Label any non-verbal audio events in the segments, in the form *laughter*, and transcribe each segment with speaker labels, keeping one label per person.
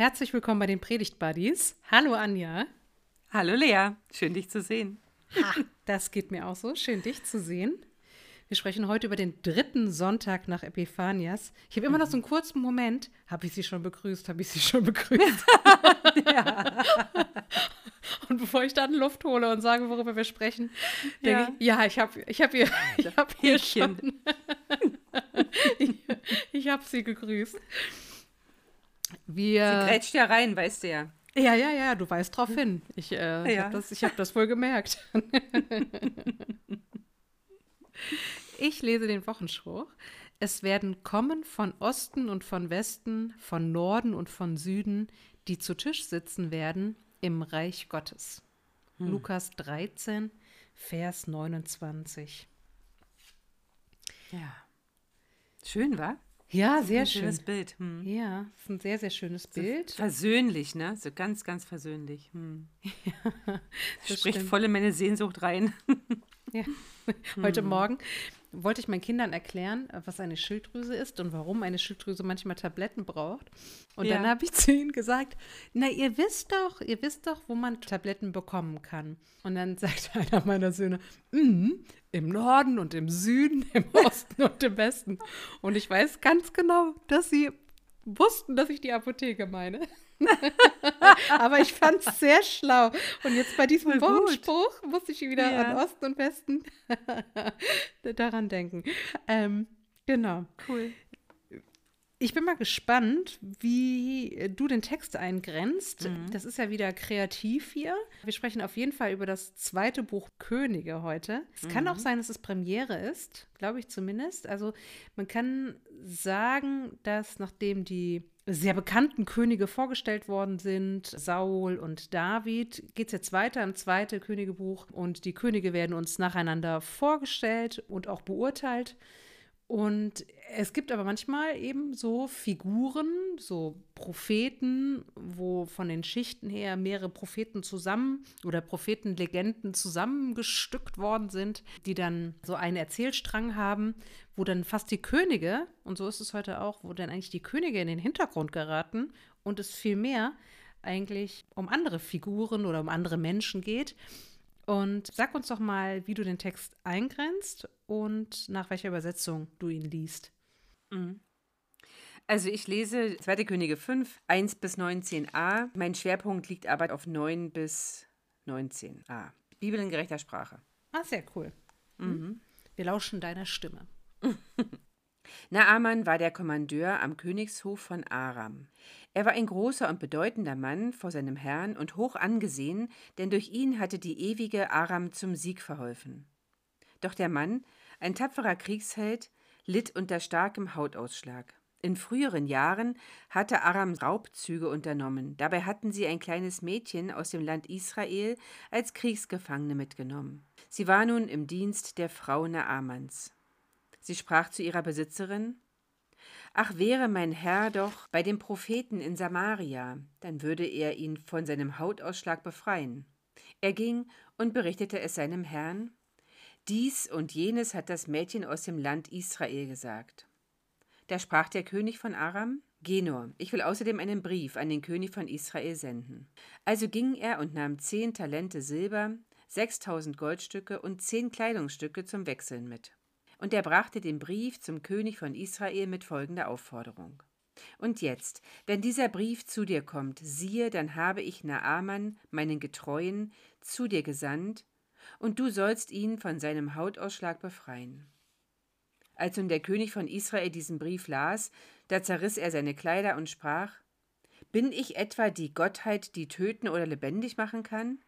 Speaker 1: Herzlich willkommen bei den Predigt Buddies. Hallo Anja.
Speaker 2: Hallo Lea, schön dich zu sehen.
Speaker 1: Ha, das geht mir auch so. Schön dich zu sehen. Wir sprechen heute über den dritten Sonntag nach Epiphanias. Ich habe immer noch so einen kurzen Moment. Habe ich sie schon begrüßt? Habe ich sie schon begrüßt? *laughs* ja. Und bevor ich dann Luft hole und sage, worüber wir sprechen, denke ja. ich, ja, ich habe ich hab ihr, ich hab hier schon. *laughs* ich ich habe sie gegrüßt.
Speaker 2: Wir, Sie grätscht ja rein, weißt du ja.
Speaker 1: Ja, ja, ja, du weißt drauf hin. Ich, äh, ja. habe das, hab das wohl gemerkt. *laughs* ich lese den Wochenspruch. Es werden kommen von Osten und von Westen, von Norden und von Süden, die zu Tisch sitzen werden im Reich Gottes. Hm. Lukas 13, Vers 29.
Speaker 2: Ja. Schön, war?
Speaker 1: Ja, sehr
Speaker 2: ein
Speaker 1: schön.
Speaker 2: schönes Bild.
Speaker 1: Hm. Ja, ist ein sehr, sehr schönes so Bild.
Speaker 2: Versöhnlich, ne? So ganz, ganz versöhnlich. Hm. *laughs* Ja, Spricht stimmt. voll in meine Sehnsucht rein.
Speaker 1: ja. *laughs* Heute hm. Morgen wollte ich meinen Kindern erklären, was eine Schilddrüse ist und warum eine Schilddrüse manchmal Tabletten braucht. Und ja. dann habe ich *laughs* zu ihnen gesagt, na, ihr wisst doch, ihr wisst doch, wo man Tabletten bekommen kann. Und dann sagt *laughs* einer meiner Söhne, mm, im Norden und im Süden, im *laughs* Osten und im Westen. Und ich weiß ganz genau, dass sie wussten, dass ich die Apotheke meine. *laughs* Aber ich fand es sehr schlau. Und jetzt bei diesem Wortspruch musste ich wieder ja. an Osten und Westen *laughs* daran denken. Ähm, genau.
Speaker 2: Cool.
Speaker 1: Ich bin mal gespannt, wie du den Text eingrenzt. Mhm. Das ist ja wieder kreativ hier. Wir sprechen auf jeden Fall über das zweite Buch Könige heute. Es mhm. kann auch sein, dass es Premiere ist, glaube ich zumindest. Also man kann sagen, dass nachdem die sehr bekannten Könige vorgestellt worden sind, Saul und David, geht es jetzt weiter im zweiten Königebuch und die Könige werden uns nacheinander vorgestellt und auch beurteilt. Und es gibt aber manchmal eben so Figuren, so Propheten, wo von den Schichten her mehrere Propheten zusammen oder Prophetenlegenden zusammengestückt worden sind, die dann so einen Erzählstrang haben, wo dann fast die Könige, und so ist es heute auch, wo dann eigentlich die Könige in den Hintergrund geraten und es vielmehr eigentlich um andere Figuren oder um andere Menschen geht. Und sag uns doch mal, wie du den Text eingrenzt und nach welcher Übersetzung du ihn liest.
Speaker 2: Mhm. Also ich lese 2. Könige 5, 1 bis 19a. Mein Schwerpunkt liegt aber auf 9 bis 19a. Bibel in gerechter Sprache.
Speaker 1: Ah, sehr cool. Mhm. Wir lauschen deiner Stimme.
Speaker 2: Naaman war der Kommandeur am Königshof von Aram. Er war ein großer und bedeutender Mann vor seinem Herrn und hoch angesehen, denn durch ihn hatte die ewige Aram zum Sieg verholfen. Doch der Mann, ein tapferer Kriegsheld, litt unter starkem Hautausschlag. In früheren Jahren hatte Aram Raubzüge unternommen. Dabei hatten sie ein kleines Mädchen aus dem Land Israel als Kriegsgefangene mitgenommen. Sie war nun im Dienst der Frau Naamans. Sie sprach zu ihrer Besitzerin Ach, wäre mein Herr doch bei dem Propheten in Samaria, dann würde er ihn von seinem Hautausschlag befreien. Er ging und berichtete es seinem Herrn. Dies und jenes hat das Mädchen aus dem Land Israel gesagt. Da sprach der König von Aram, Geh nur, ich will außerdem einen Brief an den König von Israel senden. Also ging er und nahm zehn Talente Silber, sechstausend Goldstücke und zehn Kleidungsstücke zum Wechseln mit. Und er brachte den Brief zum König von Israel mit folgender Aufforderung. Und jetzt, wenn dieser Brief zu dir kommt, siehe, dann habe ich Naaman, meinen Getreuen, zu dir gesandt, und du sollst ihn von seinem Hautausschlag befreien. Als nun der König von Israel diesen Brief las, da zerriss er seine Kleider und sprach Bin ich etwa die Gottheit, die töten oder lebendig machen kann?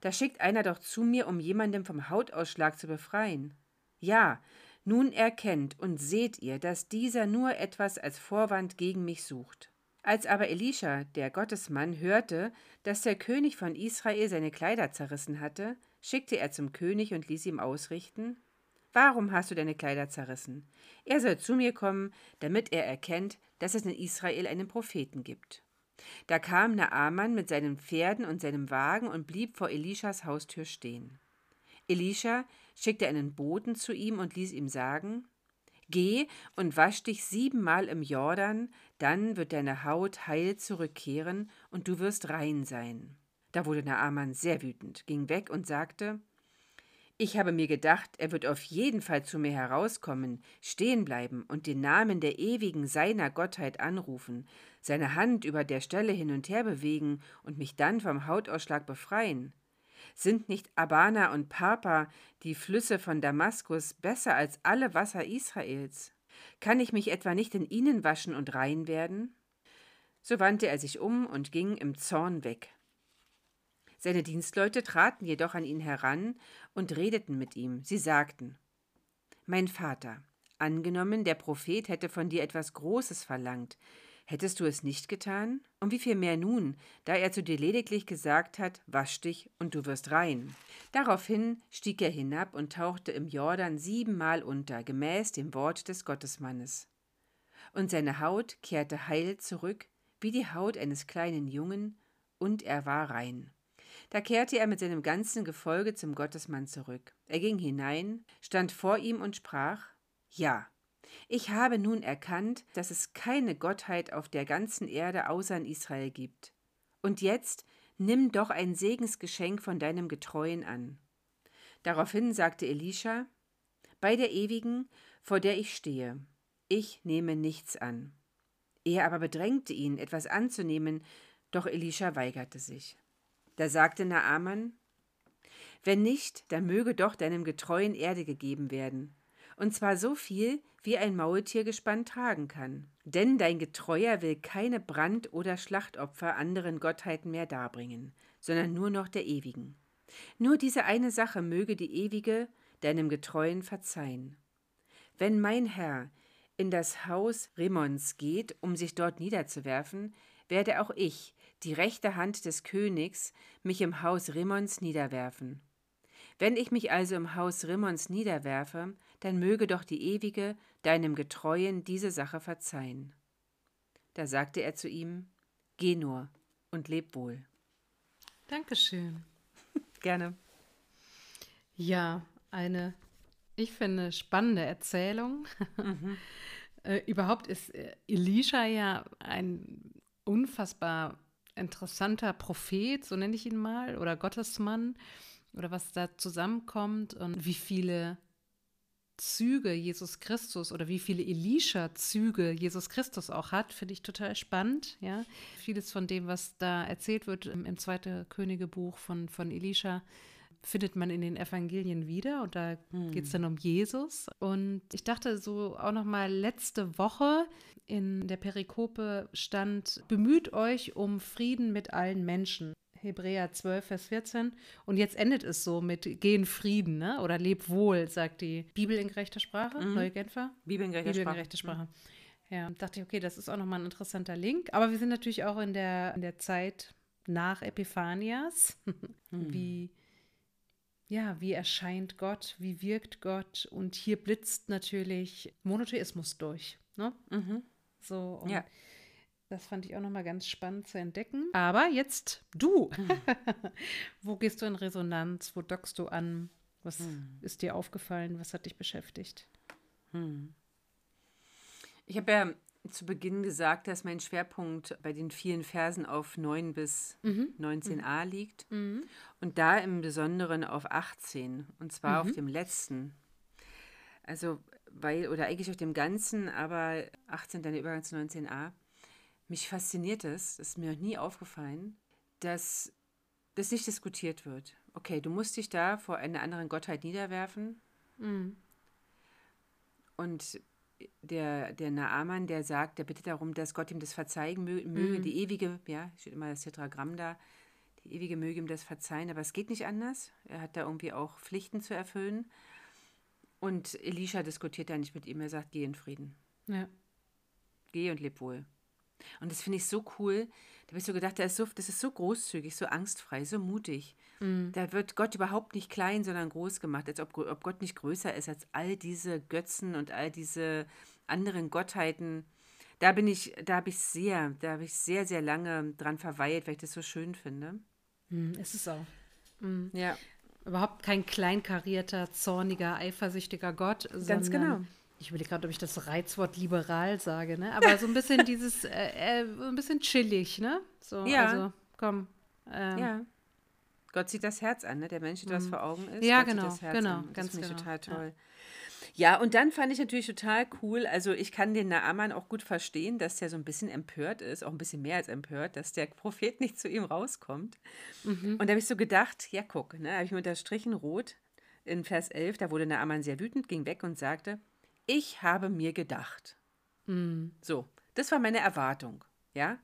Speaker 2: Da schickt einer doch zu mir, um jemandem vom Hautausschlag zu befreien. Ja, nun erkennt und seht ihr, dass dieser nur etwas als Vorwand gegen mich sucht. Als aber Elisha, der Gottesmann, hörte, dass der König von Israel seine Kleider zerrissen hatte, schickte er zum König und ließ ihm ausrichten Warum hast du deine Kleider zerrissen? Er soll zu mir kommen, damit er erkennt, dass es in Israel einen Propheten gibt. Da kam Naaman mit seinen Pferden und seinem Wagen und blieb vor Elishas Haustür stehen. Elisha schickte einen Boten zu ihm und ließ ihm sagen, Geh und wasch dich siebenmal im Jordan, dann wird deine Haut heil zurückkehren und du wirst rein sein. Da wurde Naaman sehr wütend, ging weg und sagte, ich habe mir gedacht, er wird auf jeden Fall zu mir herauskommen, stehen bleiben und den Namen der ewigen seiner Gottheit anrufen, seine Hand über der Stelle hin und her bewegen und mich dann vom Hautausschlag befreien. Sind nicht Abana und Papa, die Flüsse von Damaskus, besser als alle Wasser Israels? Kann ich mich etwa nicht in ihnen waschen und rein werden? So wandte er sich um und ging im Zorn weg. Seine Dienstleute traten jedoch an ihn heran und redeten mit ihm. Sie sagten, Mein Vater, angenommen, der Prophet hätte von dir etwas Großes verlangt, hättest du es nicht getan? Und wie viel mehr nun, da er zu dir lediglich gesagt hat, wasch dich und du wirst rein. Daraufhin stieg er hinab und tauchte im Jordan siebenmal unter, gemäß dem Wort des Gottesmannes. Und seine Haut kehrte heil zurück, wie die Haut eines kleinen Jungen, und er war rein. Da kehrte er mit seinem ganzen Gefolge zum Gottesmann zurück. Er ging hinein, stand vor ihm und sprach Ja, ich habe nun erkannt, dass es keine Gottheit auf der ganzen Erde außer in Israel gibt. Und jetzt nimm doch ein Segensgeschenk von deinem Getreuen an. Daraufhin sagte Elisha Bei der ewigen, vor der ich stehe, ich nehme nichts an. Er aber bedrängte ihn, etwas anzunehmen, doch Elisha weigerte sich. Da sagte Naaman, Wenn nicht, dann möge doch deinem Getreuen Erde gegeben werden, und zwar so viel, wie ein Maultiergespann tragen kann. Denn dein Getreuer will keine Brand- oder Schlachtopfer anderen Gottheiten mehr darbringen, sondern nur noch der ewigen. Nur diese eine Sache möge die ewige deinem Getreuen verzeihen. Wenn mein Herr in das Haus Rimmons geht, um sich dort niederzuwerfen, werde auch ich die rechte Hand des Königs, mich im Haus Rimmons niederwerfen. Wenn ich mich also im Haus Rimmons niederwerfe, dann möge doch die Ewige deinem Getreuen diese Sache verzeihen. Da sagte er zu ihm, Geh nur und leb wohl.
Speaker 1: Dankeschön. *laughs*
Speaker 2: Gerne.
Speaker 1: Ja, eine, ich finde, spannende Erzählung. Mhm. *laughs* äh, überhaupt ist äh, Elisha ja ein unfassbar interessanter Prophet, so nenne ich ihn mal, oder Gottesmann, oder was da zusammenkommt und wie viele Züge Jesus Christus oder wie viele Elisha-Züge Jesus Christus auch hat, finde ich total spannend. Ja, vieles von dem, was da erzählt wird im, im Zweiten Königebuch von, von Elisha, findet man in den Evangelien wieder und da hm. geht es dann um Jesus. Und ich dachte so auch noch mal letzte Woche in der Perikope stand, bemüht euch um Frieden mit allen Menschen. Hebräer 12, Vers 14. Und jetzt endet es so mit Geh in Frieden, ne? Oder leb wohl, sagt die Bibel in gerechter Sprache, mhm. Neue Genfer.
Speaker 2: Bibel in gerechter Bibel
Speaker 1: Sprache. In gerechter Sprache. Mhm. Ja, dachte ich, okay, das ist auch nochmal ein interessanter Link. Aber wir sind natürlich auch in der, in der Zeit nach Epiphanias. *laughs* mhm. Wie ja, wie erscheint Gott, wie wirkt Gott und hier blitzt natürlich Monotheismus durch. Ne? Mhm. So, ja. Das fand ich auch nochmal ganz spannend zu entdecken. Aber jetzt du. Mhm. *laughs* Wo gehst du in Resonanz? Wo dockst du an? Was mhm. ist dir aufgefallen? Was hat dich beschäftigt?
Speaker 2: Mhm. Ich habe ja zu Beginn gesagt, dass mein Schwerpunkt bei den vielen Versen auf 9 bis mhm. 19a mhm. liegt mhm. und da im Besonderen auf 18 und zwar mhm. auf dem letzten. Also, weil, oder eigentlich auf dem Ganzen, aber 18 dann Übergang zu 19a. Mich fasziniert es, das ist mir noch nie aufgefallen, dass das nicht diskutiert wird. Okay, du musst dich da vor einer anderen Gottheit niederwerfen. Mhm. Und der, der Naaman, der sagt, der bittet darum, dass Gott ihm das verzeihen möge, mhm. die ewige, ja, steht immer das Tetragramm da, die ewige möge ihm das verzeihen, aber es geht nicht anders. Er hat da irgendwie auch Pflichten zu erfüllen. Und Elisha diskutiert da nicht mit ihm, er sagt, geh in Frieden. Ja. Geh und leb wohl. Und das finde ich so cool. Da habe ich so gedacht, das ist so, das ist so großzügig, so angstfrei, so mutig. Mhm. Da wird Gott überhaupt nicht klein, sondern groß gemacht, als ob, ob Gott nicht größer ist als all diese Götzen und all diese anderen Gottheiten. Da bin ich, da habe ich sehr, da habe ich sehr, sehr lange dran verweilt, weil ich das so schön finde.
Speaker 1: Mhm, ist es auch. Mhm. Ja. Überhaupt kein kleinkarierter, zorniger, eifersüchtiger Gott,
Speaker 2: Ganz genau.
Speaker 1: Ich überlege gerade, ob ich das Reizwort liberal sage, ne? Aber so ein bisschen *laughs* dieses, äh, äh, ein bisschen chillig, ne? So,
Speaker 2: Ja.
Speaker 1: also, komm. Ähm,
Speaker 2: Ja. Gott sieht das Herz an, ne? Der Mensch, der was vor Augen ist.
Speaker 1: Ja,
Speaker 2: Gott
Speaker 1: genau,
Speaker 2: Sieht das Herz
Speaker 1: genau,
Speaker 2: an. Das
Speaker 1: ganz
Speaker 2: finde ich
Speaker 1: genau,
Speaker 2: total
Speaker 1: ja.
Speaker 2: toll. Ja. und dann fand ich natürlich total cool. Also, ich kann den Naaman auch gut verstehen, dass der so ein bisschen empört ist, auch ein bisschen mehr als empört, dass der Prophet nicht zu ihm rauskommt.
Speaker 1: Mhm.
Speaker 2: Und da habe ich so gedacht, ja, guck, ne? Habe ich mir unterstrichen rot in Vers 11, da wurde Naaman sehr wütend, ging weg und sagte: Ich habe mir gedacht.
Speaker 1: Mhm.
Speaker 2: So, das war meine Erwartung, ja.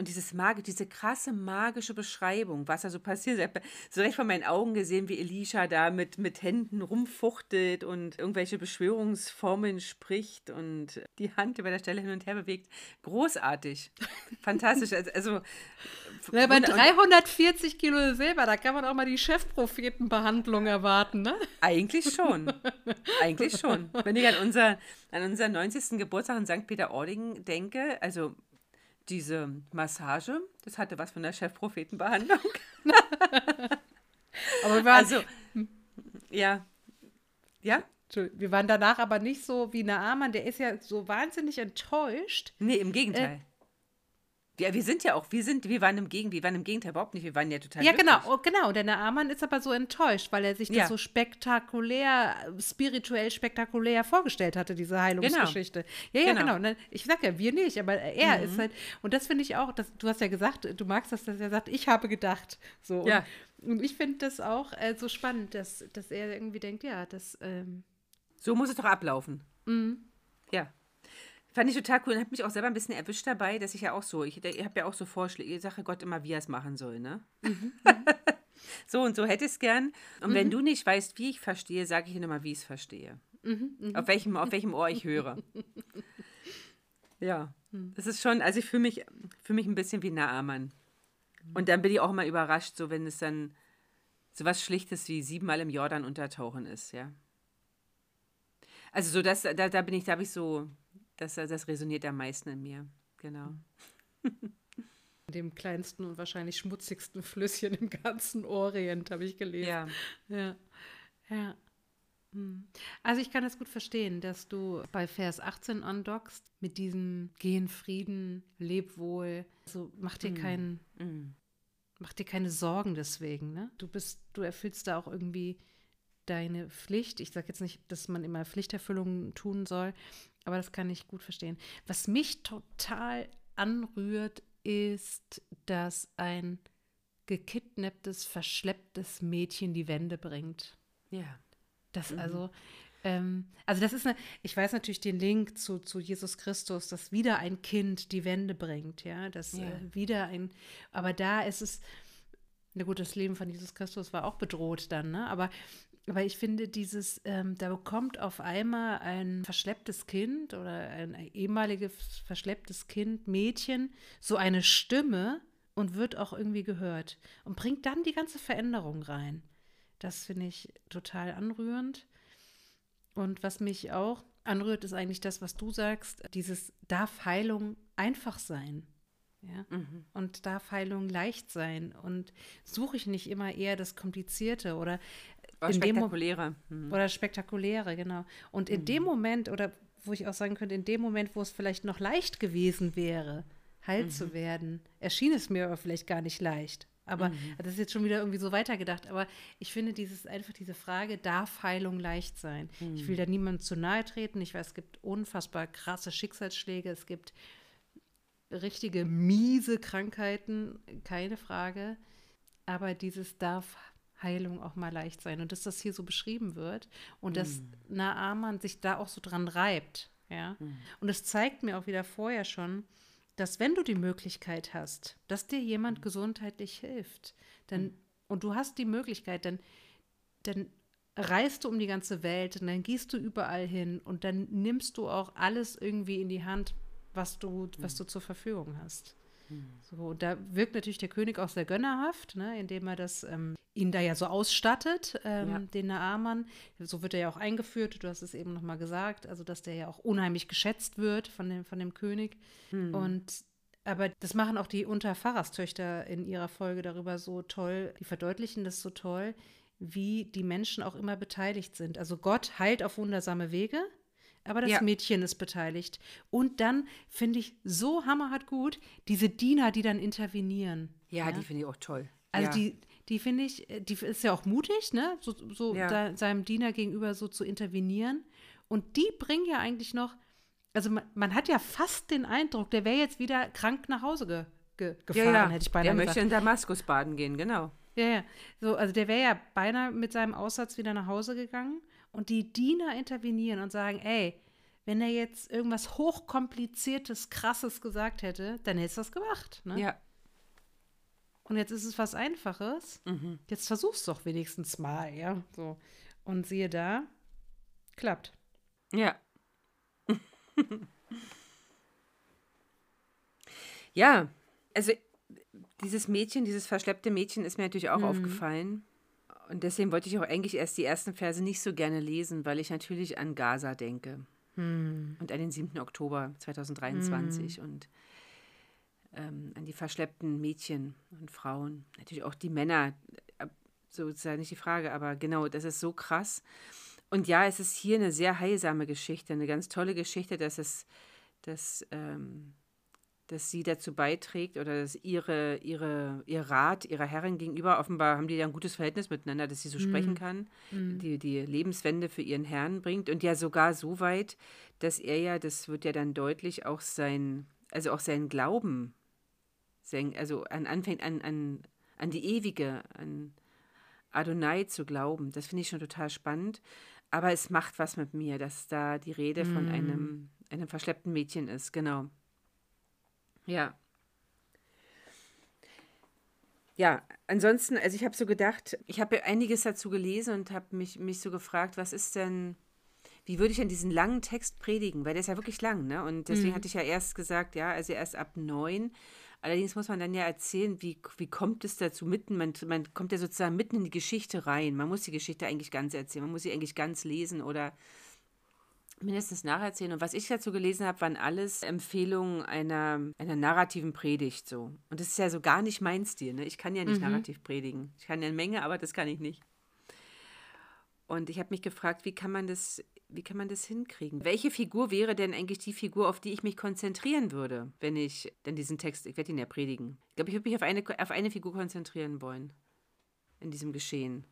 Speaker 2: Und dieses Magi diese krasse magische Beschreibung, was da so passiert, ich hab so recht vor meinen Augen gesehen, wie Elisha da mit, mit Händen rumfuchtelt und irgendwelche Beschwörungsformeln spricht und die Hand über der Stelle hin und her bewegt. Großartig. Fantastisch. Also,
Speaker 1: Ja, bei
Speaker 2: wunder- und
Speaker 1: 340 Kilo Silber, da kann man auch mal die Chefprophetenbehandlung erwarten, ne?
Speaker 2: Eigentlich schon. Eigentlich schon. Wenn ich an, unser, an unseren 90. Geburtstag in St. Peter-Ording denke, also diese Massage, das hatte was von der Chefprophetenbehandlung. *laughs*
Speaker 1: Aber wir waren,
Speaker 2: Also, ja. Ja?
Speaker 1: Wir waren danach aber nicht so wie Naaman, der ist ja so wahnsinnig enttäuscht.
Speaker 2: Nee, im Gegenteil. Ja, wir sind ja auch, wir sind, wir waren im Gegenteil, wir waren im Gegenteil überhaupt nicht, wir waren ja total
Speaker 1: Ja,
Speaker 2: glücklich.
Speaker 1: genau, genau. Der Naaman ist aber so enttäuscht, weil er sich das
Speaker 2: Ja.
Speaker 1: so spektakulär, spirituell spektakulär vorgestellt hatte, diese Heilungsgeschichte. Ja, ja,
Speaker 2: Genau.
Speaker 1: genau. Ne, Ich sag ja, wir nicht, aber er ist halt, und das finde ich auch, das, du hast ja gesagt, du magst das, dass er sagt, ich habe gedacht. So.
Speaker 2: Ja.
Speaker 1: Und, und ich finde das auch äh, so spannend, dass, dass er irgendwie denkt, ja, das, ähm,
Speaker 2: So muss es doch ablaufen.
Speaker 1: Mhm.
Speaker 2: Ja. Fand ich total cool und habe mich auch selber ein bisschen erwischt dabei, dass ich ja auch so, ich, ich habe ja auch so Vorschläge, ich sage Gott immer, wie er es machen soll, ne?
Speaker 1: Mhm. *laughs*
Speaker 2: so und so hätte ich es gern. Und wenn du nicht weißt, wie ich verstehe, sage ich dir nochmal, wie ich es verstehe.
Speaker 1: Mhm,
Speaker 2: Auf, welchem, auf welchem Ohr ich höre. *laughs* ja,
Speaker 1: Mhm.
Speaker 2: das ist schon, also ich fühle mich, fühl mich ein bisschen wie Naaman. Und dann bin ich auch mal überrascht, so wenn es dann so was Schlichtes wie siebenmal im Jordan untertauchen ist, ja. Also so das, da, da bin ich, da habe ich so, das, das resoniert am meisten in mir, genau.
Speaker 1: dem kleinsten und wahrscheinlich schmutzigsten Flüsschen im ganzen Orient, habe ich gelesen.
Speaker 2: Ja,
Speaker 1: Ja, ja. Hm. Also ich kann das gut verstehen, dass du bei Vers 18 andockst mit diesem Geh in Frieden, leb wohl. Also mach dir keinen,
Speaker 2: mm,
Speaker 1: mach dir keine Sorgen deswegen. Ne? Du bist, du erfüllst da auch irgendwie deine Pflicht. Ich sage jetzt nicht, dass man immer Pflichterfüllung tun soll, aber das kann ich gut verstehen. Was mich total anrührt, ist, dass ein gekidnapptes, verschlepptes Mädchen die Wende bringt.
Speaker 2: ja,
Speaker 1: Das also, ähm, also das ist eine, ich weiß natürlich den Link zu, zu Jesus Christus, dass wieder ein Kind die Wende bringt, ja, dass
Speaker 2: Ja.
Speaker 1: äh, wieder ein, aber da ist es, na gut, das Leben von Jesus Christus war auch bedroht dann, ne, aber, aber ich finde dieses, ähm, da bekommt auf einmal ein verschlepptes Kind oder ein ehemaliges verschlepptes Kind, Mädchen, so eine Stimme und wird auch irgendwie gehört und bringt dann die ganze Veränderung rein. Das finde ich total anrührend. Und was mich auch anrührt, ist eigentlich das, was du sagst, dieses darf Heilung einfach sein. Ja?
Speaker 2: mhm.
Speaker 1: Und darf Heilung leicht sein. Und suche ich nicht immer eher das Komplizierte oder
Speaker 2: War
Speaker 1: in dem Mo-
Speaker 2: spektakulärer. Mhm.
Speaker 1: oder Spektakuläre, genau. Und in dem Moment, oder wo ich auch sagen könnte, in dem Moment, wo es vielleicht noch leicht gewesen wäre, heil zu werden, erschien es mir aber vielleicht gar nicht leicht. Aber das ist jetzt schon wieder irgendwie so weitergedacht. Aber ich finde dieses einfach diese Frage, darf Heilung leicht sein? Ich will da niemandem zu nahe treten. Ich weiß, es gibt unfassbar krasse Schicksalsschläge. Es gibt richtige miese Krankheiten, keine Frage. Aber dieses darf Heilung auch mal leicht sein. Und dass das hier so beschrieben wird und dass Naaman sich da auch so dran reibt. Ja? Und es zeigt mir auch wieder vorher schon, dass wenn du die Möglichkeit hast, dass dir jemand gesundheitlich hilft, dann, und du hast die Möglichkeit, dann, dann reist du um die ganze Welt und dann gehst du überall hin und dann nimmst du auch alles irgendwie in die Hand, was du, was du zur Verfügung hast. So, und da wirkt natürlich der König auch sehr gönnerhaft, ne, indem er das ähm, ihn da ja so ausstattet, ähm,
Speaker 2: Ja.
Speaker 1: den Naaman. So wird er ja auch eingeführt, du hast es eben nochmal gesagt, also dass der ja auch unheimlich geschätzt wird von dem, von dem König. Und aber das machen auch die Unterpfarrerstöchter in ihrer Folge darüber so toll, die verdeutlichen das so toll, wie die Menschen auch immer beteiligt sind. Also Gott heilt auf wundersame Wege, aber das
Speaker 2: Ja.
Speaker 1: Mädchen ist beteiligt. Und dann finde ich so hammerhart gut, diese Diener, die dann intervenieren.
Speaker 2: Ja, die finde ich auch toll.
Speaker 1: Also
Speaker 2: ja.
Speaker 1: die, die finde ich, äh, die ist ja auch mutig, ne? So, so
Speaker 2: Ja.
Speaker 1: da, seinem Diener gegenüber so zu intervenieren. Und die bringen ja eigentlich noch, also man, man hat ja fast den Eindruck, der wäre jetzt wieder krank nach Hause ge, ge, gefahren,
Speaker 2: ja, ja.
Speaker 1: hätte ich
Speaker 2: Der
Speaker 1: beinahe
Speaker 2: möchte
Speaker 1: gesagt.
Speaker 2: in Damaskus baden gehen, genau.
Speaker 1: Ja, ja. So, also der wäre ja beinahe mit seinem Aussatz wieder nach Hause gegangen. Und die Diener intervenieren und sagen, ey, wenn er jetzt irgendwas hochkompliziertes, krasses gesagt hätte, dann hättest du das gemacht. Ne?
Speaker 2: Ja.
Speaker 1: Und jetzt ist es was Einfaches. Jetzt versuch's doch wenigstens mal, ja. So. Und siehe da, klappt.
Speaker 2: Ja. *laughs* ja, also dieses Mädchen, dieses verschleppte Mädchen ist mir natürlich auch aufgefallen. Und deswegen wollte ich auch eigentlich erst die ersten Verse nicht so gerne lesen, weil ich natürlich an Gaza denke. Und an den 7. Oktober 2023 und ähm, an die verschleppten Mädchen und Frauen. Natürlich auch die Männer, äh, so ist ja nicht die Frage, aber genau, das ist so krass. Und ja, es ist hier eine sehr heilsame Geschichte, eine ganz tolle Geschichte, dass es, dass, ähm, dass sie dazu beiträgt oder dass ihre, ihre, ihr Rat ihrer Herrin gegenüber, offenbar haben die ja ein gutes Verhältnis miteinander, dass sie so sprechen kann, die, die Lebenswende für ihren Herrn bringt und ja sogar so weit, dass er ja, das wird ja dann deutlich, auch sein, also auch seinen Glauben, also an, anfängt an, an, an die Ewige, an Adonai zu glauben. Das finde ich schon total spannend. Aber es macht was mit mir, dass da die Rede von einem, einem verschleppten Mädchen ist, genau. Ja. Ja, ansonsten, also ich habe so gedacht, ich habe einiges dazu gelesen und habe mich, mich so gefragt, was ist denn, wie würde ich denn diesen langen Text predigen? Weil der ist ja wirklich lang, ne? Und deswegen hatte ich ja erst gesagt, ja, also erst ab neun. Allerdings muss man dann ja erzählen, wie, wie kommt es dazu mitten, man, man kommt ja sozusagen mitten in die Geschichte rein. Man muss die Geschichte eigentlich ganz erzählen, man muss sie eigentlich ganz lesen oder mindestens nacherzählen. Und was ich dazu gelesen habe, waren alles Empfehlungen einer, einer narrativen Predigt so. Und das ist ja so gar nicht mein Stil. Ne? Ich kann ja nicht narrativ predigen. Ich kann ja eine Menge, aber das kann ich nicht. Und ich habe mich gefragt, wie kann man das, wie kann man das hinkriegen? Welche Figur wäre denn eigentlich die Figur, auf die ich mich konzentrieren würde, wenn ich denn diesen Text, ich werde ihn ja predigen. Ich glaube, ich würde mich auf eine, auf eine Figur konzentrieren wollen in diesem Geschehen.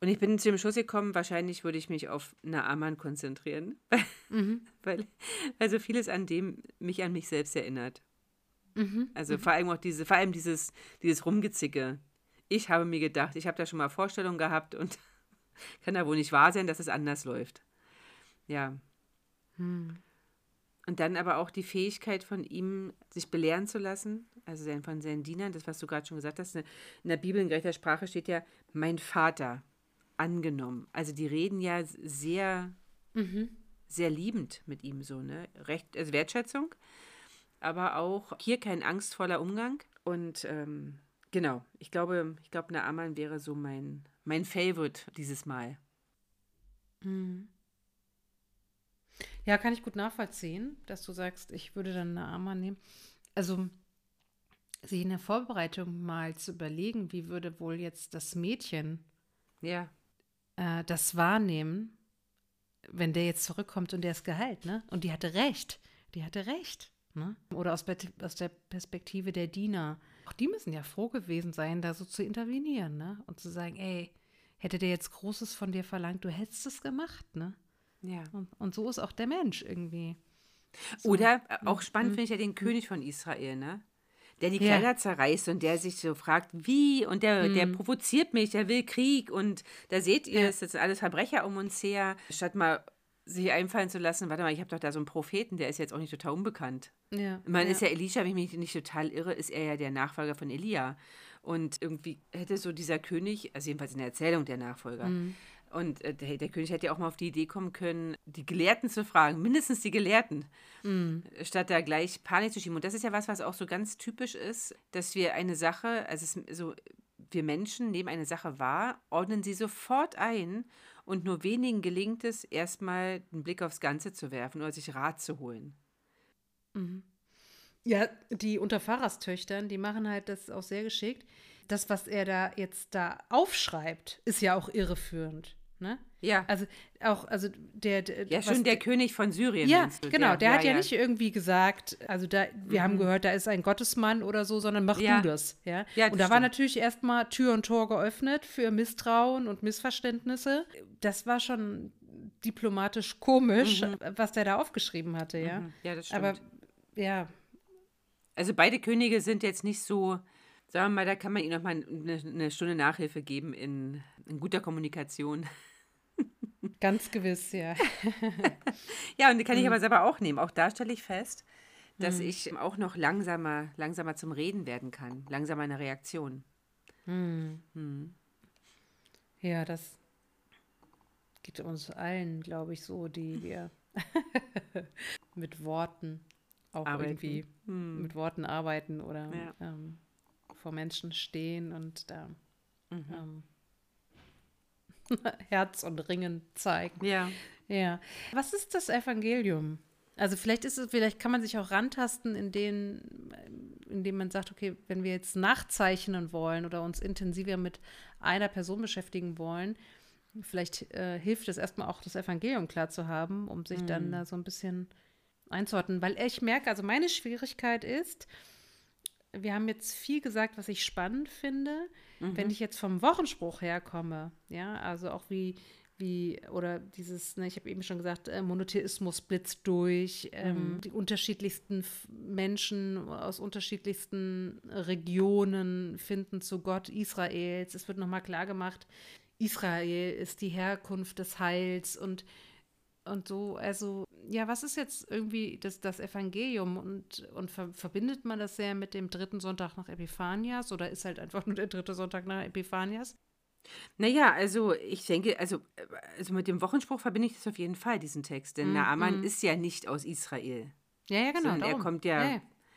Speaker 2: Und ich bin zu dem Schluss gekommen, wahrscheinlich würde ich mich auf Naaman konzentrieren, *laughs* weil, weil so vieles an dem mich an mich selbst erinnert. Also vor allem auch diese, vor allem dieses, dieses Rumgezicke. Ich habe mir gedacht, ich habe da schon mal Vorstellungen gehabt und *laughs* kann da wohl nicht wahr sein, dass es anders läuft. Ja. Und dann aber auch die Fähigkeit von ihm, sich belehren zu lassen, also von seinen Dienern, das, was du gerade schon gesagt hast. In der Bibel in gerechter Sprache steht ja, mein Vater, angenommen. Also die reden ja sehr, sehr liebend mit ihm so, ne? Recht, also Wertschätzung, aber auch hier kein angstvoller Umgang. Und ähm, genau, ich glaube, ich glaube, Naaman wäre so mein, mein Favorite dieses Mal.
Speaker 1: Ja, kann ich gut nachvollziehen, dass du sagst, ich würde dann eine Arma nehmen. Also, sich in der Vorbereitung mal zu überlegen, wie würde wohl jetzt das Mädchen
Speaker 2: Ja,
Speaker 1: äh, das wahrnehmen, wenn der jetzt zurückkommt und der ist geheilt, ne? Und die hatte recht. Die hatte recht. Ne? Oder aus, aus der Perspektive der Diener. Auch die müssen ja froh gewesen sein, da so zu intervenieren, ne? Und zu sagen, ey, hätte der jetzt Großes von dir verlangt, du hättest es gemacht, ne?
Speaker 2: Ja.
Speaker 1: Und, und so ist auch der Mensch irgendwie. So.
Speaker 2: Oder äh, auch spannend finde ich ja den König von Israel, ne? Der die
Speaker 1: Ja.
Speaker 2: Kleider zerreißt und der sich so fragt, wie? Und der, der provoziert mich, der will Krieg und da seht ihr,
Speaker 1: Ja.
Speaker 2: es sind alles Verbrecher um uns her. Statt mal sich einfallen zu lassen, warte mal, ich habe doch da so einen Propheten, der ist jetzt auch nicht total unbekannt.
Speaker 1: Ja.
Speaker 2: Ich meine, ist ja Elisha, wenn ich mich nicht total irre, ist er ja der Nachfolger von Elia. Und irgendwie hätte so dieser König, also jedenfalls in der Erzählung der Nachfolger, und äh, der, der König hätte ja auch mal auf die Idee kommen können, die Gelehrten zu fragen, mindestens die Gelehrten, statt da gleich Panik zu schieben. Und das ist ja was, was auch so ganz typisch ist, dass wir eine Sache, also so, wir Menschen nehmen eine Sache wahr, ordnen sie sofort ein und nur wenigen gelingt es, erstmal einen Blick aufs Ganze zu werfen oder sich Rat zu holen.
Speaker 1: Ja, die Unterfahrertöchtern, die machen halt das auch sehr geschickt. Das, was er da jetzt da aufschreibt, ist ja auch irreführend. Ne?
Speaker 2: Ja.
Speaker 1: Also auch, also der, der
Speaker 2: ja, schon der König von Syrien.
Speaker 1: Ja, genau. Der, der
Speaker 2: ja,
Speaker 1: hat ja, ja, nicht irgendwie gesagt, also da, wir mhm. haben gehört, da ist ein Gottesmann oder so, sondern mach ja. du das. Ja. ja das und da stimmt. war natürlich erstmal Tür und Tor geöffnet für Misstrauen und Missverständnisse. Das war schon diplomatisch komisch, mhm. was der da aufgeschrieben hatte, ja. Mhm.
Speaker 2: Ja, das stimmt.
Speaker 1: Aber ja.
Speaker 2: Also beide Könige sind jetzt nicht so, sagen wir mal, da kann man ihnen noch mal eine, eine Stunde Nachhilfe geben in, in guter Kommunikation.
Speaker 1: Ganz gewiss, ja. *laughs*
Speaker 2: ja, und die kann ich mhm. aber selber auch nehmen. Auch da stelle ich fest, dass mhm. ich auch noch langsamer, langsamer zum Reden werden kann, langsamer in der Reaktion.
Speaker 1: Mhm. mhm. Ja, das geht uns allen, glaube ich, so, die wir *laughs* mit Worten auch arbeiten. irgendwie mhm. mit Worten arbeiten oder ja. ähm, vor Menschen stehen und da mhm. ähm, *laughs* Herz und Ringen zeigen.
Speaker 2: Ja.
Speaker 1: Ja. Was ist das Evangelium? Also vielleicht ist es, vielleicht kann man sich auch rantasten, in denen, indem man sagt, okay, wenn wir jetzt nachzeichnen wollen oder uns intensiver mit einer Person beschäftigen wollen, vielleicht äh, hilft es erstmal auch, das Evangelium klar zu haben, um sich mhm. dann da so ein bisschen einzuordnen. Weil ich merke, also meine Schwierigkeit ist, wir haben jetzt viel gesagt, was ich spannend finde. Mhm. Wenn ich jetzt vom Wochenspruch herkomme, ja, also auch wie, wie, oder dieses, ne, ich habe eben schon gesagt, äh, Monotheismus blitzt durch, ähm, mhm. die unterschiedlichsten Menschen aus unterschiedlichsten Regionen finden zu Gott Israels. Es wird nochmal klar gemacht, Israel ist die Herkunft des Heils und und so, also, ja, was ist jetzt irgendwie das, das Evangelium und, und ver verbindet man das sehr mit dem dritten Sonntag nach Epiphanias oder ist halt einfach nur der dritte Sonntag nach Epiphanias?
Speaker 2: Naja, also ich denke, also, also mit dem Wochenspruch verbinde ich das auf jeden Fall, diesen Text. Denn mm, Naaman mm. ist ja nicht aus Israel.
Speaker 1: Ja, ja, genau.
Speaker 2: er kommt ja, ja,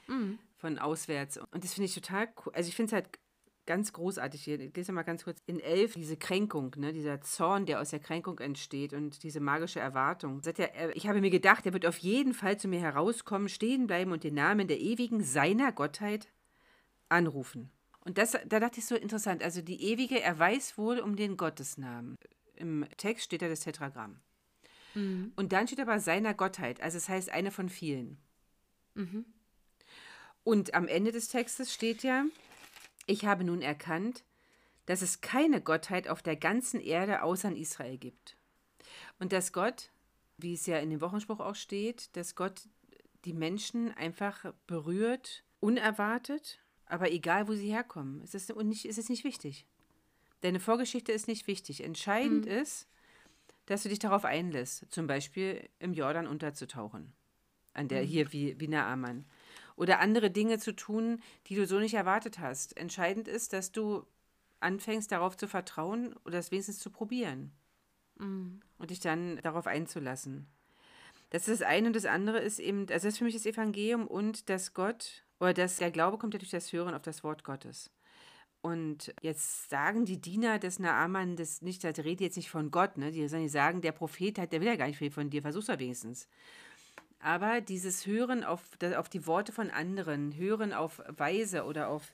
Speaker 2: ja. Mm. von auswärts. Und das finde ich total cool. Also ich finde es halt ganz großartig hier. Ich lese mal ganz kurz. In elf, diese Kränkung, ne, dieser Zorn, der aus der Kränkung entsteht und diese magische Erwartung. Sagt er, ich habe mir gedacht, er wird auf jeden Fall zu mir herauskommen, stehen bleiben und den Namen der ewigen seiner Gottheit anrufen. Und das, da dachte ich so interessant. Also die ewige, er weiß wohl um den Gottesnamen. Im Text steht da das Tetragramm. Mhm. Und dann steht aber seiner Gottheit. Also es das heißt eine von vielen. Mhm. Und am Ende des Textes steht ja, ich habe nun erkannt, dass es keine Gottheit auf der ganzen Erde außer in Israel gibt. Und dass Gott, wie es ja in dem Wochenspruch auch steht, dass Gott die Menschen einfach berührt, unerwartet, aber egal, wo sie herkommen. Es ist, und nicht, es ist nicht wichtig. Deine Vorgeschichte ist nicht wichtig. Entscheidend mhm. ist, dass du dich darauf einlässt, zum Beispiel im Jordan unterzutauchen. An der mhm. hier wie, wie Naaman oder andere Dinge zu tun, die du so nicht erwartet hast. Entscheidend ist, dass du anfängst darauf zu vertrauen oder es wenigstens zu probieren mhm. und dich dann darauf einzulassen. Das ist das eine und das andere ist eben, also das ist für mich das Evangelium und dass Gott oder dass der Glaube kommt ja durch das Hören auf das Wort Gottes. Und jetzt sagen die Diener des Naaman das nicht, das redet jetzt nicht von Gott, ne? Die sagen, der Prophet hat, der will ja gar nicht viel von dir, versuch's doch wenigstens. Aber dieses Hören auf, auf die Worte von anderen, Hören auf Weise oder auf,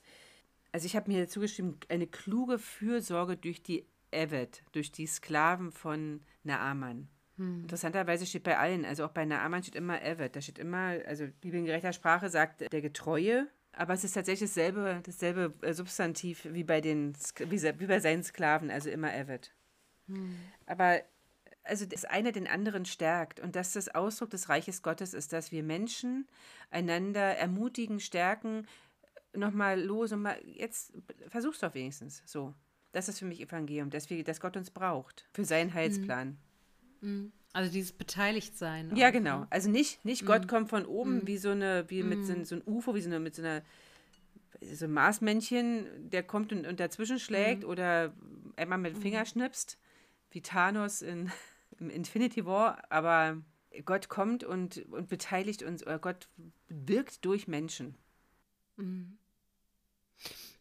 Speaker 2: also ich habe mir dazu geschrieben, eine kluge Fürsorge durch die Evet, durch die Sklaven von Naaman. Hm. Interessanterweise steht bei allen, also auch bei Naaman steht immer Evet, da steht immer, also Bibel in gerechter Sprache sagt der Getreue, aber es ist tatsächlich dasselbe, dasselbe äh, Substantiv wie bei, den, wie, wie bei seinen Sklaven, also immer Evet. Hm. Aber also das eine den anderen stärkt und dass das Ausdruck des Reiches Gottes ist, dass wir Menschen einander ermutigen, stärken, nochmal los und mal, jetzt versuch's doch wenigstens so. Das ist für mich Evangelium, dass, wir, dass Gott uns braucht für seinen mhm. Heilsplan.
Speaker 1: Mhm. Also dieses Beteiligtsein.
Speaker 2: Ja, genau. Ne? Also nicht, nicht mhm. Gott kommt von oben mhm. wie so eine, wie mit so, mhm. so einem UFO, wie so eine, mit so einer so ein Marsmännchen, der kommt und, und dazwischen schlägt mhm. oder einmal mit dem Finger schnipst, wie Thanos in im Infinity War, aber Gott kommt und, und beteiligt uns, oder Gott wirkt durch Menschen.
Speaker 1: Mhm.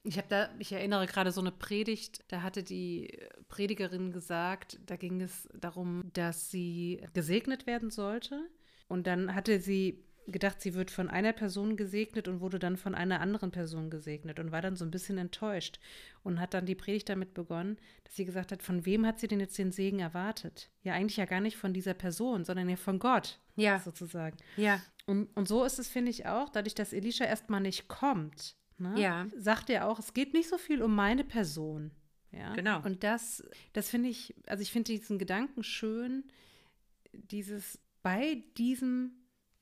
Speaker 1: Ich habe da, ich erinnere gerade so eine Predigt, da hatte die Predigerin gesagt, da ging es darum, dass sie gesegnet werden sollte. Und dann hatte sie gedacht, sie wird von einer Person gesegnet und wurde dann von einer anderen Person gesegnet und war dann so ein bisschen enttäuscht und hat dann die Predigt damit begonnen, dass sie gesagt hat, von wem hat sie denn jetzt den Segen erwartet? Ja, eigentlich ja gar nicht von dieser Person, sondern ja von Gott.
Speaker 2: Ja.
Speaker 1: Sozusagen.
Speaker 2: Ja.
Speaker 1: Und, und so ist es, finde ich auch, dadurch, dass Elisha erstmal nicht kommt, ne,
Speaker 2: Ja.
Speaker 1: sagt er auch, es geht nicht so viel um meine Person. Ja?
Speaker 2: Genau.
Speaker 1: Und das, das finde ich, also ich finde diesen Gedanken schön, dieses bei diesem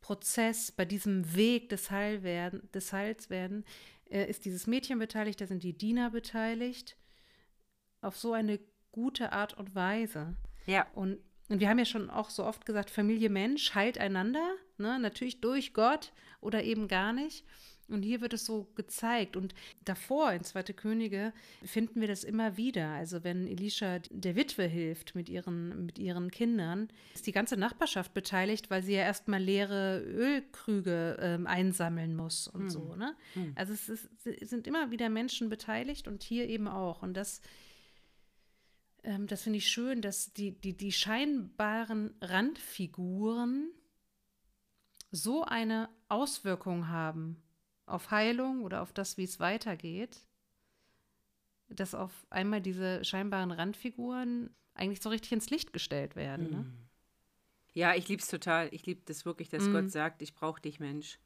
Speaker 1: Prozess, bei diesem Weg des Heilwerden, des Heilswerden, äh, ist dieses Mädchen beteiligt, da sind die Diener beteiligt, auf so eine gute Art und Weise.
Speaker 2: Ja.
Speaker 1: Und, und wir haben ja schon auch so oft gesagt, Familie Mensch heilt einander, ne? natürlich durch Gott oder eben gar nicht. Und hier wird es so gezeigt. Und davor in Zweite Könige finden wir das immer wieder. Also wenn Elisha der Witwe hilft mit ihren, mit ihren Kindern, ist die ganze Nachbarschaft beteiligt, weil sie ja erstmal leere Ölkrüge ähm, einsammeln muss und so. Ne? Also es, ist, es sind immer wieder Menschen beteiligt und hier eben auch. Und das ähm, das finde ich schön, dass die, die, die scheinbaren Randfiguren so eine Auswirkung haben auf Heilung oder auf das, wie es weitergeht, dass auf einmal diese scheinbaren Randfiguren eigentlich so richtig ins Licht gestellt werden. Ne?
Speaker 2: Ja, ich liebe es total. Ich liebe das wirklich, dass
Speaker 1: Mhm.
Speaker 2: Gott sagt, ich brauche dich, Mensch.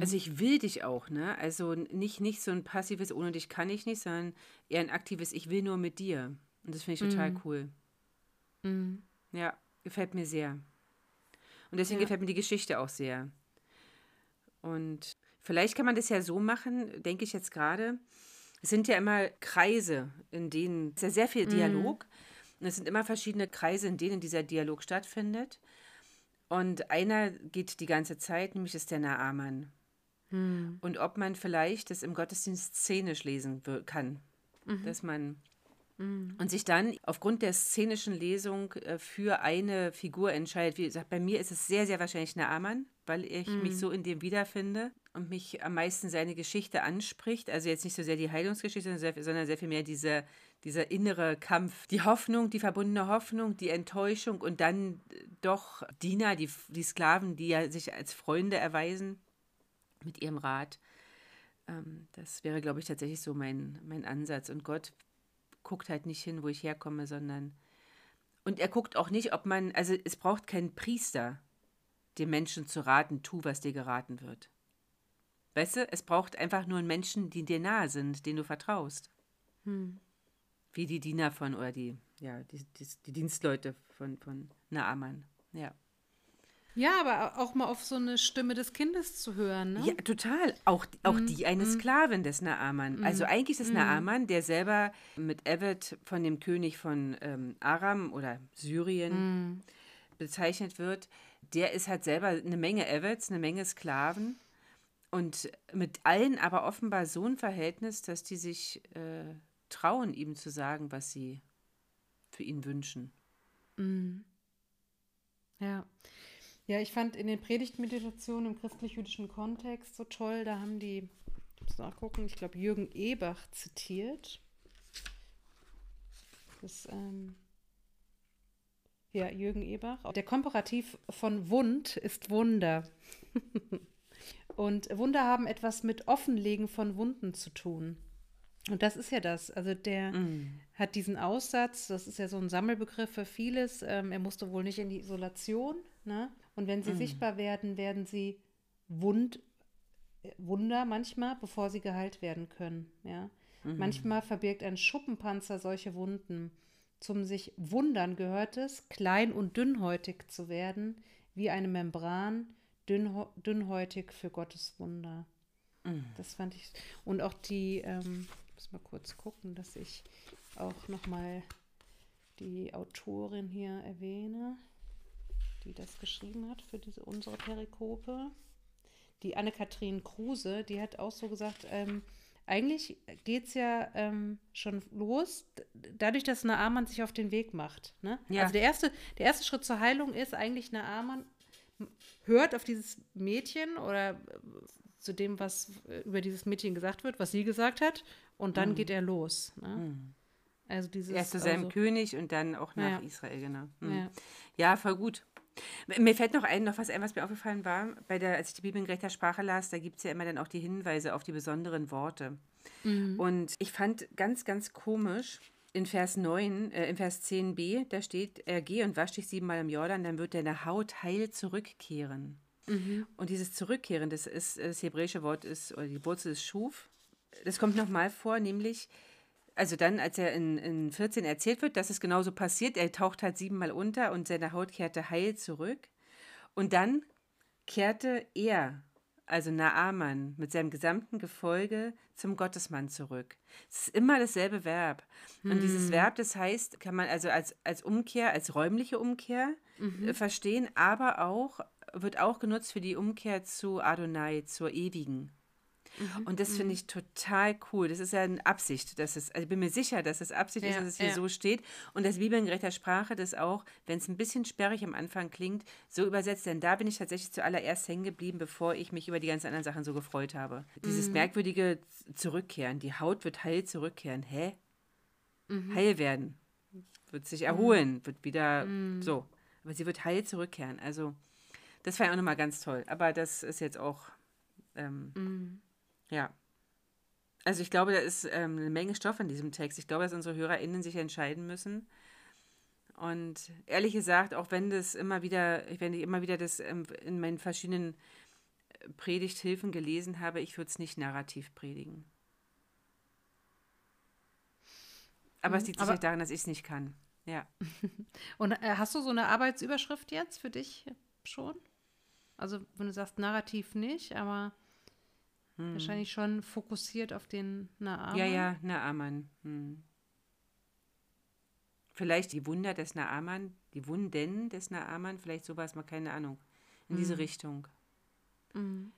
Speaker 2: Also ich will dich auch, ne? Also nicht, nicht so ein passives, ohne dich kann ich nicht, sondern eher ein aktives, ich will nur mit dir. Und das finde ich total cool.
Speaker 1: Mhm.
Speaker 2: Ja, gefällt mir sehr. Und deswegen
Speaker 1: Ja.
Speaker 2: gefällt mir die Geschichte auch sehr. Und vielleicht kann man das ja so machen, denke ich jetzt gerade. Es sind ja immer Kreise, in denen es ist ja sehr viel Dialog. Und es sind immer verschiedene Kreise, in denen dieser Dialog stattfindet. Und einer geht die ganze Zeit, nämlich ist der Naaman. Und ob man vielleicht das im Gottesdienst szenisch lesen kann. Dass man und sich dann aufgrund der szenischen Lesung äh, für eine Figur entscheidet. Wie gesagt, bei mir ist es sehr, sehr wahrscheinlich Naaman, weil ich mich so in dem wiederfinde und mich am meisten seine Geschichte anspricht. Also jetzt nicht so sehr die Heilungsgeschichte, sondern sehr, viel mehr diese, dieser innere Kampf. Die Hoffnung, die verbundene Hoffnung, die Enttäuschung und dann äh, doch Diener, die, die Sklaven, die ja sich als Freunde erweisen mit ihrem Rat. Ähm, das wäre, glaube ich, tatsächlich so mein, mein Ansatz. Und Gott guckt halt nicht hin, wo ich herkomme, sondern. Und er guckt auch nicht, ob man. Also, es braucht keinen Priester, dem Menschen zu raten, tu, was dir geraten wird. Weißt du, es braucht einfach nur einen Menschen, die dir nahe sind, denen du vertraust. Wie die Diener von, oder die, ja, die, die, die Dienstleute von, von Naaman. Ja.
Speaker 1: Ja, aber auch mal auf so eine Stimme des Kindes zu hören. Ne?
Speaker 2: Ja, total. Auch, auch die eine Sklavin des Naaman. Also eigentlich ist Naaman, der selber mit Evet von dem König von ähm, Aram oder Syrien bezeichnet wird, der ist halt selber eine Menge Evets, eine Menge Sklaven. Und mit allen aber offenbar so ein Verhältnis, dass die sich äh, trauen, ihm zu sagen, was sie für ihn wünschen.
Speaker 1: Ja. Ja, ich fand in den Predigtmeditationen im christlich-jüdischen Kontext so toll, da haben die, ich muss nachgucken, ich glaube Jürgen Ebach zitiert. Das, ähm, ja, Jürgen Ebach. Der Komparativ von Wund ist Wunder. *laughs* Und Wunder haben etwas mit Offenlegen von Wunden zu tun. Und das ist ja das. Also der hat diesen Aussatz, das ist ja so ein Sammelbegriff für vieles. Ähm, er musste wohl nicht in die Isolation. Ne? Und wenn sie sichtbar werden, werden sie Wund, äh, Wunder manchmal, bevor sie geheilt werden können. Ja? Manchmal verbirgt ein Schuppenpanzer solche Wunden. Zum sich wundern gehört es, klein und dünnhäutig zu werden, wie eine Membran, dünnhä dünnhäutig für Gottes Wunder. Das fand ich. Und auch die, ähm, ich muss mal kurz gucken, dass ich auch nochmal die Autorin hier erwähne, die das geschrieben hat für diese unsere Perikope. Die Anne-Kathrin Kruse, die hat auch so gesagt, ähm, eigentlich geht es ja ähm, schon los, dadurch, dass Naaman sich auf den Weg macht. Ne?
Speaker 2: Ja.
Speaker 1: Also der erste, der erste Schritt zur Heilung ist eigentlich Naaman hört auf dieses Mädchen oder äh, zu dem, was äh, über dieses Mädchen gesagt wird, was sie gesagt hat, und dann geht er los. Ne? Also dieses
Speaker 2: Erst zu seinem
Speaker 1: also,
Speaker 2: König und dann auch nach
Speaker 1: Ja.
Speaker 2: Israel, genau. Mhm.
Speaker 1: Ja.
Speaker 2: Ja, voll gut. Mir fällt noch ein, noch was ein, was mir aufgefallen war, bei der, als ich die Bibel in gerechter Sprache las, da gibt es ja immer dann auch die Hinweise auf die besonderen Worte. Mhm. Und ich fand ganz, ganz komisch, in Vers 9, äh, in Vers 10b, da steht, er geh und wasch dich siebenmal im Jordan, dann wird deine Haut heil zurückkehren. Mhm. Und dieses Zurückkehren, das ist, das hebräische Wort ist, oder die Wurzel ist Schuf, das kommt nochmal vor, nämlich, also dann, als er in, in 14 erzählt wird, dass es genauso passiert, er taucht halt siebenmal unter und seine Haut kehrte heil zurück. Und dann kehrte er, also Naaman, mit seinem gesamten Gefolge zum Gottesmann zurück. Es ist immer dasselbe Verb. Und hm. dieses Verb, das heißt, kann man also als, als Umkehr, als räumliche Umkehr mhm. Äh, verstehen, aber auch, wird auch genutzt für die Umkehr zu Adonai, zur ewigen. Mhm. Und das finde mhm. ich total cool. Das ist ja eine Absicht. Dass es, also ich bin mir sicher, dass es Absicht ja, ist, dass es hier ja. so steht. Und dass Bibel in gerechter Sprache das auch, wenn es ein bisschen sperrig am Anfang klingt, so übersetzt. Denn da bin ich tatsächlich zuallererst hängen geblieben, bevor ich mich über die ganzen anderen Sachen so gefreut habe. Dieses mhm. merkwürdige Zurückkehren. Die Haut wird heil zurückkehren. Hä? Mhm. Heil werden. Wird sich erholen. Mhm. Wird wieder mhm. so. Aber sie wird heil zurückkehren. Also, das war ja auch nochmal ganz toll. Aber das ist jetzt auch. Ähm, mhm. Ja. Also ich glaube, da ist ähm, eine Menge Stoff in diesem Text. Ich glaube, dass unsere HörerInnen sich entscheiden müssen. Und ehrlich gesagt, auch wenn das immer wieder, wenn ich immer wieder das ähm, in meinen verschiedenen äh, Predigthilfen gelesen habe, ich würde es nicht narrativ predigen. Aber es mhm. liegt sicher daran, dass ich es nicht kann. Ja. *laughs*
Speaker 1: Und äh, hast du so eine Arbeitsüberschrift jetzt für dich schon? Also, wenn du sagst narrativ nicht, aber hm. Wahrscheinlich schon fokussiert auf den Naaman.
Speaker 2: Ja, ja, Naaman. Hm. Vielleicht die Wunder des Naaman, die Wunden des Naaman, vielleicht sowas, mal keine Ahnung. In hm. diese Richtung. Hm.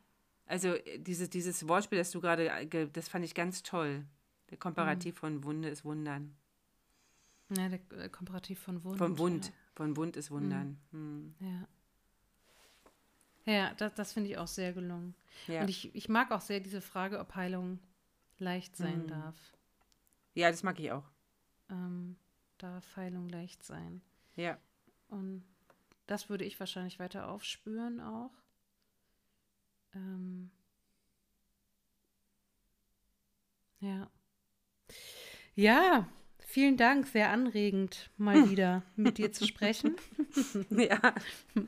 Speaker 2: Also äh, dieses, dieses Wortspiel, das du gerade, das fand ich ganz toll. Der Komparativ hm. von Wunde ist Wundern.
Speaker 1: Ja, der Komparativ von Wund.
Speaker 2: Von Wund. Ja. Von Wund ist Wundern. Hm.
Speaker 1: Ja. Ja, das, das finde ich auch sehr gelungen. Ja. Und ich, ich mag auch sehr diese Frage, ob Heilung leicht sein mhm. darf.
Speaker 2: Ja, das mag ich auch.
Speaker 1: Ähm, darf Heilung leicht sein?
Speaker 2: Ja.
Speaker 1: Und das würde ich wahrscheinlich weiter aufspüren auch. Ähm, ja. Ja, vielen Dank, sehr anregend, mal *laughs* wieder mit dir zu sprechen.
Speaker 2: ja. *laughs*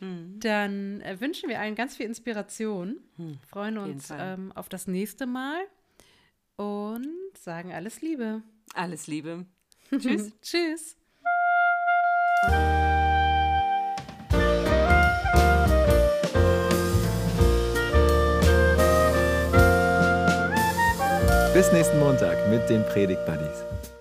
Speaker 1: Mhm. Dann äh, wünschen wir allen ganz viel Inspiration, hm, freuen uns ähm, auf das nächste Mal und sagen alles Liebe.
Speaker 2: Alles Liebe. *laughs*
Speaker 1: Tschüss. Tschüss.
Speaker 3: Bis nächsten Montag mit den Predigt Buddies.